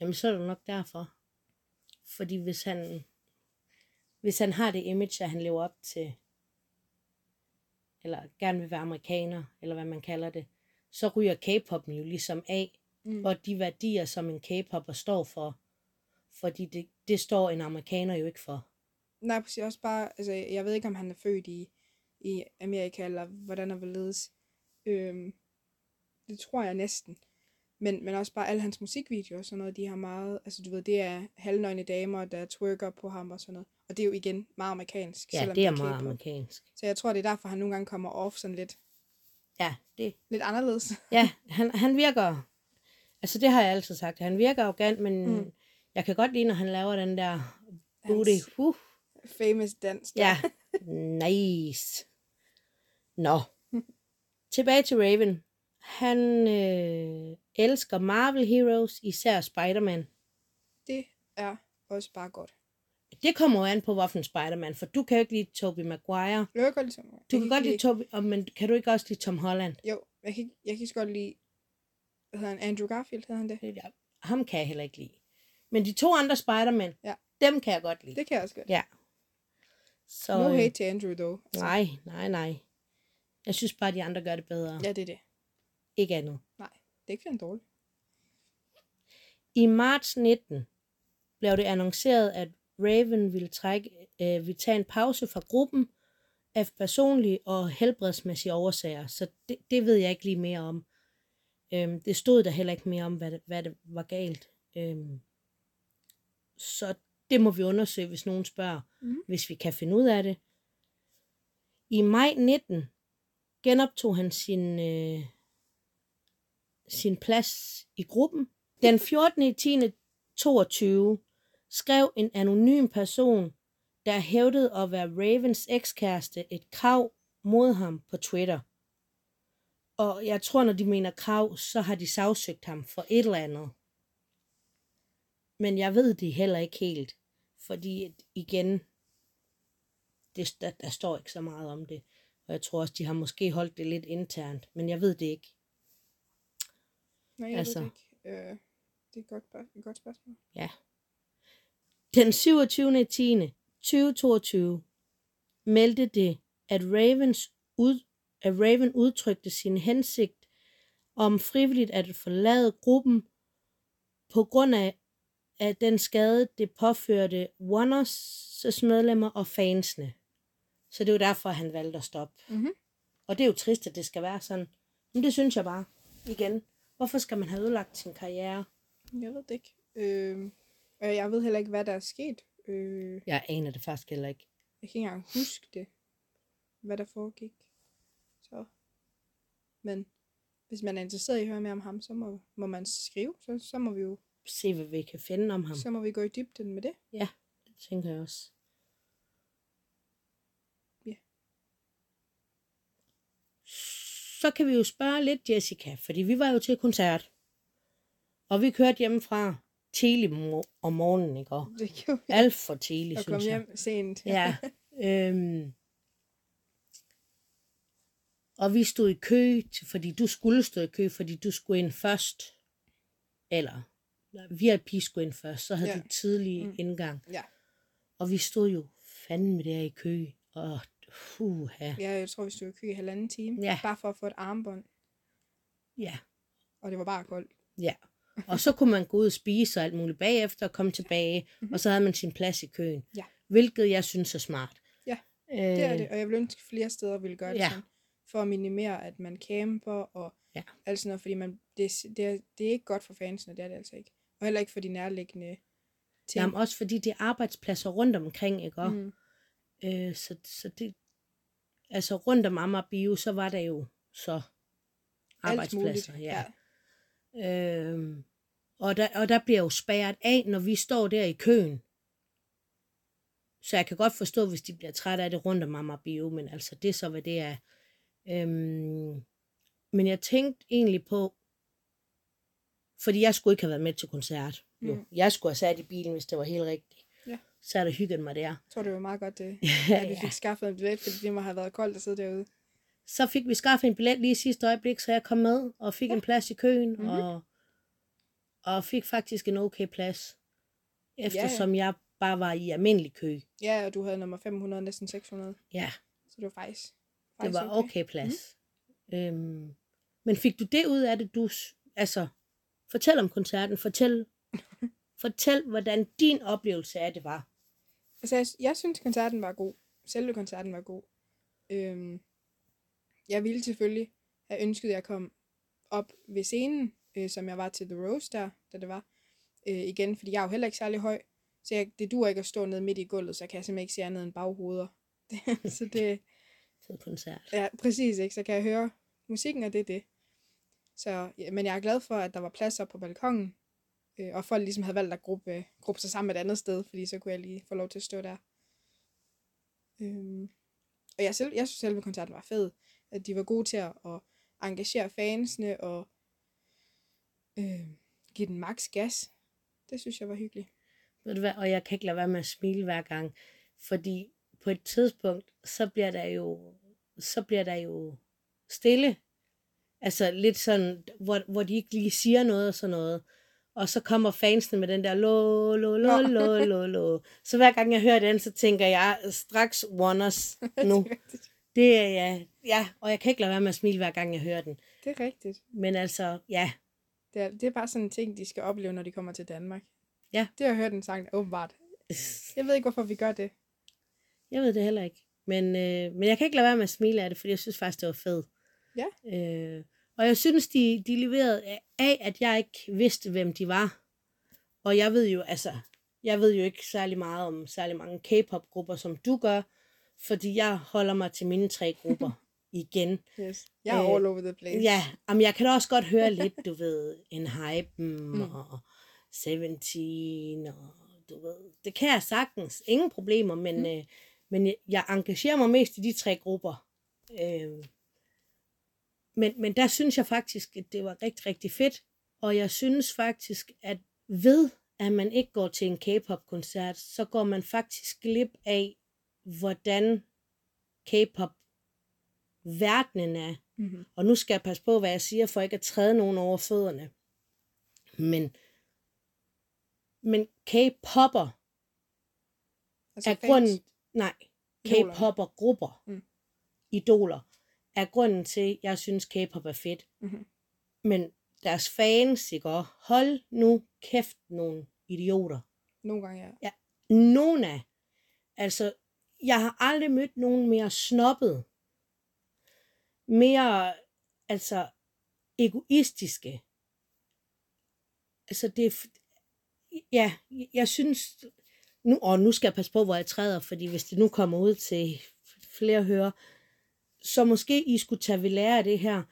Jamen, så er det nok derfor. Fordi hvis han, hvis han har det image, at han lever op til, eller gerne vil være amerikaner, eller hvad man kalder det, så ryger K-pop'en jo ligesom af, Mm. og de værdier, som en K-popper står for, fordi det, det står en amerikaner jo ikke for. Nej, præcis også bare, altså jeg ved ikke, om han er født i, i Amerika, eller hvordan han vil ledes. Øhm, det tror jeg næsten. Men, men også bare alle hans musikvideoer og sådan noget, de har meget, altså du ved, det er halvnøgne damer, der twerker på ham og sådan noget. Og det er jo igen meget amerikansk. Ja, det er K-pop. meget amerikansk. Så jeg tror, det er derfor, han nogle gange kommer off sådan lidt, Ja, det, lidt anderledes. <laughs> ja han, han virker, altså det har jeg altid sagt, han virker arrogant, men Mm. jeg kan godt lide, når han laver den der booty. Uh, famous dans. der. Ja, <laughs> nice. Nå, <laughs> tilbage til Raven. Han øh, elsker Marvel Heroes, især Spider-Man. Det er også bare godt. Det kommer jo an på, hvorfor Spider-Man, for du kan jo ikke lide Tobey Maguire. Jeg kan godt lide Tom Holland. Du Jeg kan godt ikke lide Tobey, og- men kan du ikke også lide Tom Holland? Jo, jeg kan, jeg kan godt lide, hvad hedder han, Andrew Garfield hedder han det? Er- Ham kan jeg heller ikke lide. Men de to andre Spider-Man, Ja. dem kan jeg godt lide. Det kan jeg også godt. Ja. Så, No øh, hate til Andrew, dog. Altså, Nej, nej, nej. Jeg synes bare, de andre gør det bedre. Ja, det er det. Ikke andet. Nej, det er ikke sådan dårligt. I marts 19 blev det annonceret, at Raven ville, trække, øh, ville tage en pause fra gruppen af personlige og helbredsmæssige årsager, så det, det ved jeg ikke lige mere om. Øhm, det stod der heller ikke mere om, hvad det, hvad det var galt. Øhm, så det må vi undersøge, hvis nogen spørger, Mhm. hvis vi kan finde ud af det. I maj 19 genoptog han sin, øh, sin plads i gruppen. Den 14. i 10. 22 skrev en anonym person, der hævdede at være Ravens ekskæreste, et krav mod ham på Twitter. Og jeg tror, når de mener krav, så har de sagsøgt ham for et eller andet. Men jeg ved det heller ikke helt, fordi igen, det, der, der står ikke så meget om det. Og jeg tror også, de har måske holdt det lidt internt, men jeg ved det ikke. Nej, jeg Altså. ved det ikke. Øh, det er et godt, et godt spørgsmål. Ja. Den 27. 10. 2022 meldte det, at, Ravens ud, at Raven udtrykte sin hensigt om frivilligt at forlade gruppen på grund af, af den skade, det påførte Wonders medlemmer og fansene. Så det er jo derfor, han valgte at stoppe. Mhm. Og det er jo trist, at det skal være sådan. Men det synes jeg bare. Igen. Hvorfor skal man have ødelagt sin karriere? Jeg ved det ikke. Øh, og jeg ved heller ikke, hvad der er sket. Øh, Jeg aner det faktisk heller ikke. jeg kan ikke engang huske det, hvad der foregik. Så. Men hvis man er interesseret i at høre mere om ham, så må, må man skrive. Så, så må vi jo Se, hvad vi kan finde om ham. så må vi gå i dybden med det. Det tænker jeg også. Så kan vi jo spørge lidt Jessica, fordi vi var jo til koncert. Og vi kørte hjemmefra tidligt mo- om morgenen, ikke? Og Det gjorde vi. alt for tidligt, Og kom jeg. hjem sent. Ja. øhm. Og vi stod i kø, fordi du skulle stå i kø, fordi du skulle ind først. Eller VIP skulle ind først, så havde Ja. ja. du tidlig mm. indgang. Ja. Og vi stod jo fandme der i kø. Og huha. ja, jeg tror, vi stod i kø i halvanden time. Ja. Bare for at få et armbånd. Ja. Og det var bare koldt. Ja. Og så kunne man gå ud og spise og alt muligt bagefter og komme tilbage. Mhm. Mm-hmm. Og så havde man sin plads i køen. Ja. Hvilket jeg synes er smart. Ja, øh, Det er det, og jeg vil ønske flere steder ville gøre det Ja. sådan. For at minimere, at man camper og Ja. alt sådan noget, fordi man, det, er- det, er, det er ikke godt for fansene, det er det altså ikke. Og heller ikke for de nærliggende ting. Jamen, også fordi det er arbejdspladser rundt omkring, ikke? Og, mm. Øh, så, så det, altså rundt om Amager Bio, så var der jo så arbejdspladser. muligt. Ja. Øhm, og, der, og der bliver jo spærret af, når vi står der i køen. Så jeg kan godt forstå, hvis de bliver trætte af det rundt om Amager Bio, men altså det er så, hvad det er. Øhm, men jeg tænkte egentlig på, fordi jeg skulle ikke have været med til koncert. Jo. Mm. Jeg skulle have sat i bilen, hvis det var helt rigtigt. Ja. Så er der hygget mig der. Jeg tror, det var meget godt, det, ja, <laughs> at vi fik skaffet en billet, fordi det må have været koldt at sidde derude. så fik vi skaffet en billet lige i sidste øjeblik, så jeg kom med og fik ja. en plads i køen, Mhm. mm-hmm. og, og fik faktisk en okay plads, eftersom ja, ja. jeg bare var i almindelig kø. Ja, og du havde nummer 500, næsten 600. Ja, Så det var faktisk, det faktisk var okay plads. Mm. Øhm, men fik du det ud af det, du... Altså, fortæl om koncerten, fortæl, fortæl, hvordan din oplevelse af det var. Altså, jeg, jeg synes, koncerten var god. Selve koncerten var god. Øhm, jeg ville selvfølgelig have ønsket, at jeg kom op ved scenen, øh, som jeg var til The Rose der, da det var. Øh, igen, fordi jeg er jo heller ikke særlig høj, så jeg, det duer ikke at stå nede midt i gulvet, så jeg kan simpelthen ikke se andet end baghoveder. <laughs> så det, Fed koncert. ja, præcis ikke, så kan jeg høre musikken, og det er det. Så, ja, men jeg er glad for, at der var plads op på balkongen, øh, og folk ligesom havde valgt at gruppe, gruppe sig sammen et andet sted, fordi så kunne jeg lige få lov til at stå der. Øh, og jeg, selv, jeg synes selve koncerten var fed, at de var gode til at, at engagere fansene og øh, give den maks gas. Det synes jeg var hyggeligt. Ved du hvad, og jeg kan ikke lade være med at smile hver gang, fordi på et tidspunkt, så bliver der jo, så bliver der jo stille. Altså lidt sådan, hvor, hvor de ikke lige siger noget og sådan noget. Og så kommer fansene med den der lo, lo, lo, lo, lo, lo. Så hver gang jeg hører den, så tænker jeg straks Wonders <laughs> nu. er. Det er ja, ja, og jeg kan ikke lade være med at smile hver gang jeg hører den. Det er rigtigt. Men altså, ja, Det er, det er bare sådan en ting, de skal opleve, når de kommer til Danmark. Ja. Det har jeg hørt en sang, åbenbart. <laughs> Jeg ved ikke, hvorfor vi gør det. Jeg ved det heller ikke. Men, øh, men jeg kan ikke lade være med at smile af det, fordi jeg synes faktisk, det var fedt. Ja. Øh, og jeg synes, de, de leverede af, at jeg ikke vidste, hvem de var. Og jeg ved jo, altså, jeg ved jo ikke særlig meget om særlig mange K-pop-grupper, som du gør, fordi jeg holder mig til mine tre grupper <laughs> igen. Yes. Jeg er Øh, all over the place. Ja, jamen, jeg kan da også godt høre lidt, du <laughs> ved, en hype Mm. og 17 og du ved, det kan jeg sagtens, ingen problemer, men, Mm. øh, men jeg, jeg engagerer mig mest i de tre grupper. Øh, men, men der synes jeg faktisk, at det var rigtig, rigtig fedt, og jeg synes faktisk, at ved at man ikke går til en K-pop-koncert, så går man faktisk glip af, hvordan K-pop verdenen er. Mm-hmm. Og nu skal jeg passe på, hvad jeg siger, for ikke at træde nogen over fødderne. Men, men K-popper Altså er fans. grunden, nej. K-popper grupper, mm. idoler, er grunden til, at jeg synes K-pop er fedt. Mhm. Men deres fans, ikke? Hold nu kæft nogle idioter. Nogle gange, ja. Nogen af. Altså, jeg har aldrig mødt nogen mere snobbet. Mere, altså, egoistiske. Altså, det er... Ja, jeg synes... Nu, og nu skal jeg passe på, hvor jeg træder, fordi hvis det nu kommer ud til flere hører, så måske I skulle tage ved lære af det her.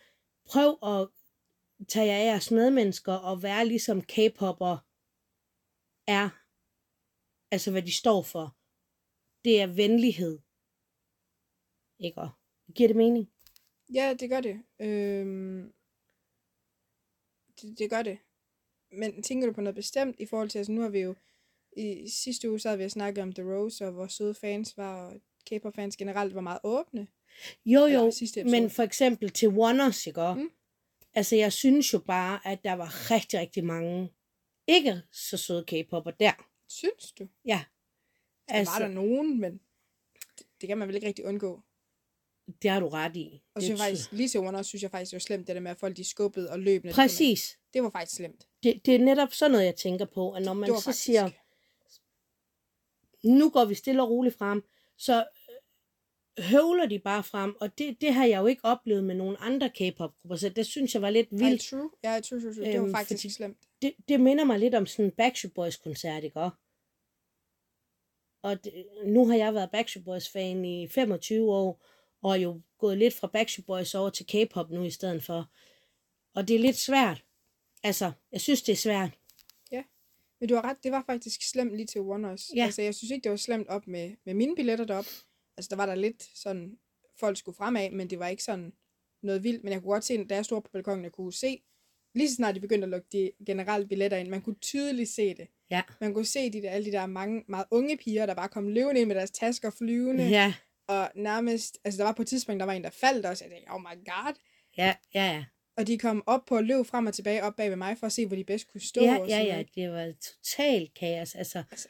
Prøv at tage jer af jeres medmennesker og være ligesom K-popper er altså hvad de står for, det er venlighed. Ikke? Og giver det mening? Ja, det gør det. Øhm, det. Det gør det. Men tænker du på noget bestemt i forhold til, altså nu har vi jo, i sidste uge så havde vi snakket om The Rose, og hvor søde fans var, og K-pop-fans generelt var meget åbne. Jo, jo, men for eksempel til Wonders, ikke? Mm. Altså, jeg synes jo bare, at der var rigtig, rigtig mange ikke så søde K-popper der. Synes du? Ja. Altså, var der nogen, men det, det kan man vel ikke rigtig undgå. det har du ret i. Og så faktisk, lige til under, synes jeg faktisk, det var slemt, det der med, at folk de skubbede og løb. Præcis. Det var faktisk slemt. Det, det er netop sådan noget, jeg tænker på, at når man så faktisk... siger, nu går vi stille og roligt frem, så høvler de bare frem, og det, det har jeg jo ikke oplevet med nogle andre K-pop-grupper, så det synes jeg var lidt Ej, vildt. true. Ja, true, true, true. Det var Øhm, faktisk slemt. Det, det minder mig lidt om sådan en Backstreet Boys koncert, ikke også? Og det, nu har jeg været Backstreet Boys fan i 25 år, og jo gået lidt fra Backstreet Boys over til K-pop nu i stedet for. Og det er lidt svært. Altså, jeg synes, det er svært. Men du har ret, det var faktisk slemt lige til One Us. Ja. Altså, jeg synes ikke, det var slemt op med, med mine billetter derop. Altså, der var der lidt sådan, folk skulle fremad, men det var ikke sådan noget vildt. Men jeg kunne godt se, da jeg stod på balkongen, jeg kunne se, lige så snart de begyndte at lukke de generelle billetter ind, man kunne tydeligt se det. Ja. Man kunne se de der, alle de der mange, meget unge piger, der bare kom løvende ind med deres tasker flyvende. Ja, Og nærmest, altså der var på et tidspunkt, der var en, der faldt også. Jeg tænkte, oh my god. Ja, ja, ja. Og de kom op på at løbe frem og tilbage op bag ved mig, for at se, hvor de bedst kunne stå. Ja, og ja, ja, det var totalt kaos. Altså, Altså,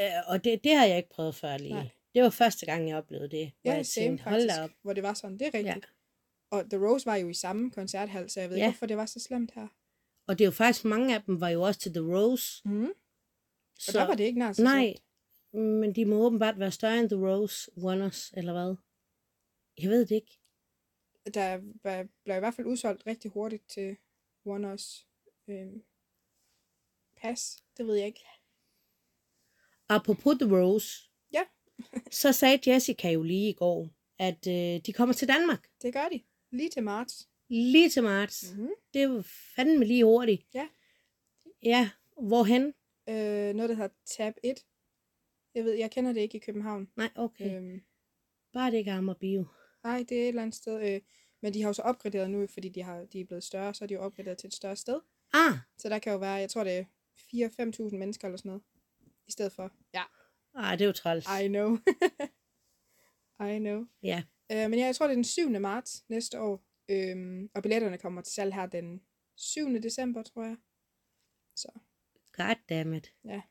øh, og det, det har jeg ikke prøvet før lige. Nej. Det var første gang, jeg oplevede det. Hvor ja, jeg same tænkte, faktisk, op. hvor det var sådan. Det er Ja. rigtigt. Og The Rose var jo i samme koncerthal, så jeg ved Ja. ikke, hvorfor det var så slemt her. Og det er jo faktisk, mange af dem var jo også til The Rose. Mm. Og Så, der var det ikke nær så nej, slemt. men de må åbenbart være større end The Rose Wonders, eller hvad? Jeg ved det ikke. Der blev i hvert fald udsolgt rigtig hurtigt til Warners øhm, pas. Det ved jeg ikke. Apropos The Rose, Ja. Så sagde Jessica jo lige i går, at øh, de kommer til Danmark. Det gør de. Lige til marts. Lige til marts. Mm-hmm. Det var fandme lige hurtigt. Ja. Ja, hvorhen? Øh, noget, der hedder Tab 1. Jeg ved, jeg kender det ikke i København. Nej, okay. Øhm, Bare det ikke er Amager Bio. nej, det er et eller andet sted. Øh, men de har jo så opgraderet nu, fordi de, har, de er blevet større, så er de jo opgraderet til et større sted. Ah, Så der kan jo være, jeg tror det er 4-5.000 mennesker eller sådan noget. I stedet for. Ja, ah det er jo træls. I know. <laughs> I know. Ja, Øh, men ja, jeg tror, det er den 7. marts næste år. Øhm, og billetterne kommer til salg her den 7. december, tror jeg. Så goddammit. Ja.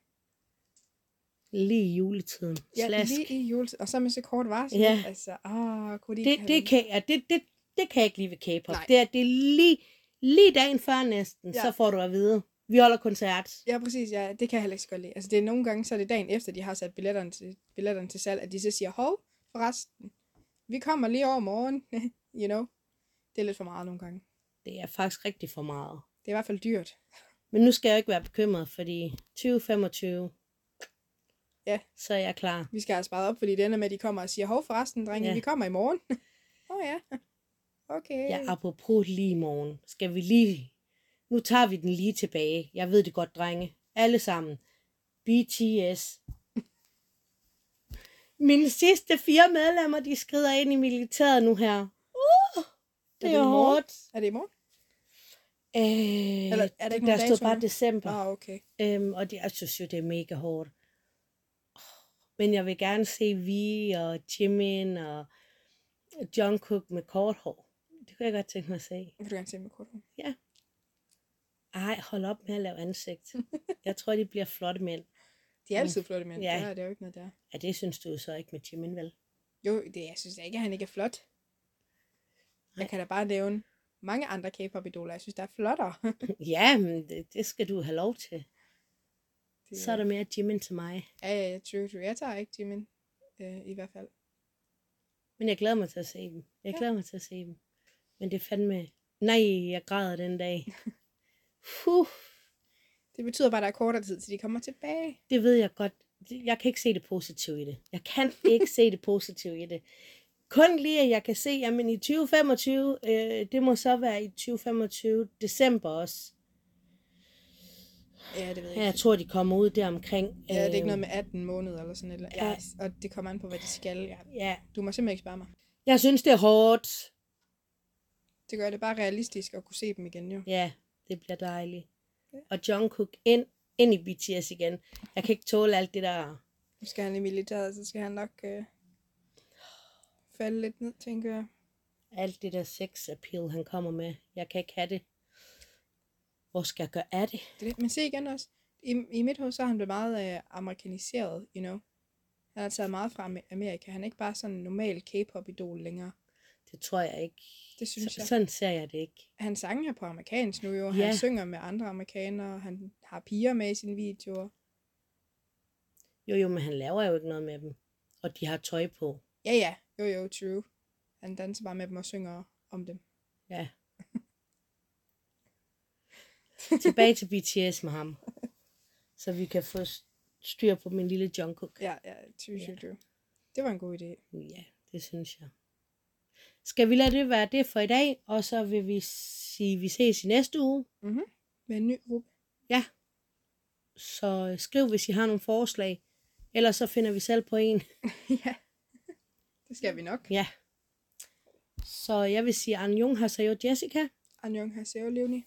Lige i juletiden. ja, Slask. lige i juletid. Og så med så kort varsel. Ja. Altså, åh, kunne de Det, det, have kan, ja, det, det, det kan jeg ikke lide ved K-pop. Nej. Det er, det er lige, lige dagen før næsten, Ja. så får du at vide, vi holder koncert. Ja, præcis. Ja, det kan jeg heller ikke så godt lide. Altså, det er nogle gange, så er det dagen efter, de har sat billetterne til, billetterne til salg, at de så siger, hov, forresten, vi kommer lige over morgen. <laughs> you know. Det er lidt for meget nogle gange. Det er faktisk rigtig for meget. Det er i hvert fald dyrt. Men nu skal jeg ikke være bekymret, fordi 2025, Ja. så er jeg klar. Vi skal have sparet op, fordi det ender med, at de kommer og siger, hov, forresten, drenge, Ja. vi kommer i morgen. <laughs> Åh oh, ja. Okay. Ja, apropos lige i morgen, skal vi lige... Nu tager vi den lige tilbage. Jeg ved det godt, drenge. Alle sammen. BTS. Mine sidste fire medlemmer, de skrider ind i militæret nu her. Uh, det det er i morgen? hårdt. Er det i morgen? Øh, Eller er der ikke der stod bare nu? december. Ah, okay. Øhm, og det, jeg synes jo, det er mega hårdt. Men jeg vil gerne se Vi og Jimin og Jungkook med kort hår. Det kunne jeg godt tænke mig at se. Vil du gerne se med kort hår? Ej, hold op med at lave ansigt. <laughs> Jeg tror, de bliver flotte mænd. De er altid flotte mænd. Ja. Ja. Det er jo ikke noget der. Ja, det synes du så ikke med Jimin, vel? Jo, det, jeg synes ikke, at han ikke er flot. Nej. Jeg kan da bare nævne mange andre K-pop-idoler, jeg synes, der er flottere. <laughs> ja, men det, det skal du have lov til. Det, Så er der mere Jimin til mig. Ja, ja, true, true. Jeg tager ikke Jimin, øh, i hvert fald. Men jeg glæder mig til at se dem. Jeg Ja. glæder mig til at se dem. Men det er fandme... Nej, jeg græder den dag. <laughs> Puh, Det betyder bare, at der er kortere tid, til de kommer tilbage. det ved jeg godt. Jeg kan ikke se det positive i det. Jeg kan ikke se det positive i det. Kun lige, at jeg kan se, jamen i 2025, øh, det må så være i 2025 december også. Ja, det ved jeg Ja, jeg tror, de kommer ud der omkring. Ja, det er ikke noget med 18 måneder eller sådan noget. Ja. Ja. og det kommer an på, hvad de skal. Ja. Ja, Du må simpelthen ikke spørge mig. jeg synes, det er hårdt. Det gør det bare realistisk at kunne se dem igen, jo. Ja, det bliver dejligt. Ja. Og Jungkook ind, ind i BTS igen. Jeg kan ikke tåle alt det der. Nu skal han i militæret, så skal han nok øh, falde lidt ned, tænker jeg. Alt det der sex appeal, han kommer med. Jeg kan ikke have det. Hvor skal jeg gøre af det? Det det. Men se igen også, i, i mit hoved, så er han blevet meget øh, amerikaniseret, you know. Han har taget meget fra Amer- Amerika. Han er ikke bare sådan en normal K-pop-idol længere. Det tror jeg ikke. Det synes Så, jeg. sådan ser jeg det ikke. Han sang jo på amerikansk nu jo. Han Ja. synger med andre amerikanere. Han har piger med i sine videoer. Jo, jo, men han laver jo ikke noget med dem. Og de har tøj på. Ja, ja. Jo, jo, true. Han danser bare med dem og synger om dem. Ja. <laughs> Tilbage til BTS med ham. Så vi kan få styr på min lille Jungkook. Ja, ja, true, true, true. Det var en god idé. Ja, det synes jeg. Skal vi lade det være det for i dag, og så vil vi sige, at vi ses i næste uge. Med en ny gruppe. Ja. Så skriv, hvis I har nogle forslag. Ellers så finder vi selv på en. <laughs> ja. Det skal vi nok. Ja. Så jeg vil sige, Anjung har Jessica. Anjong Haseo Leonie.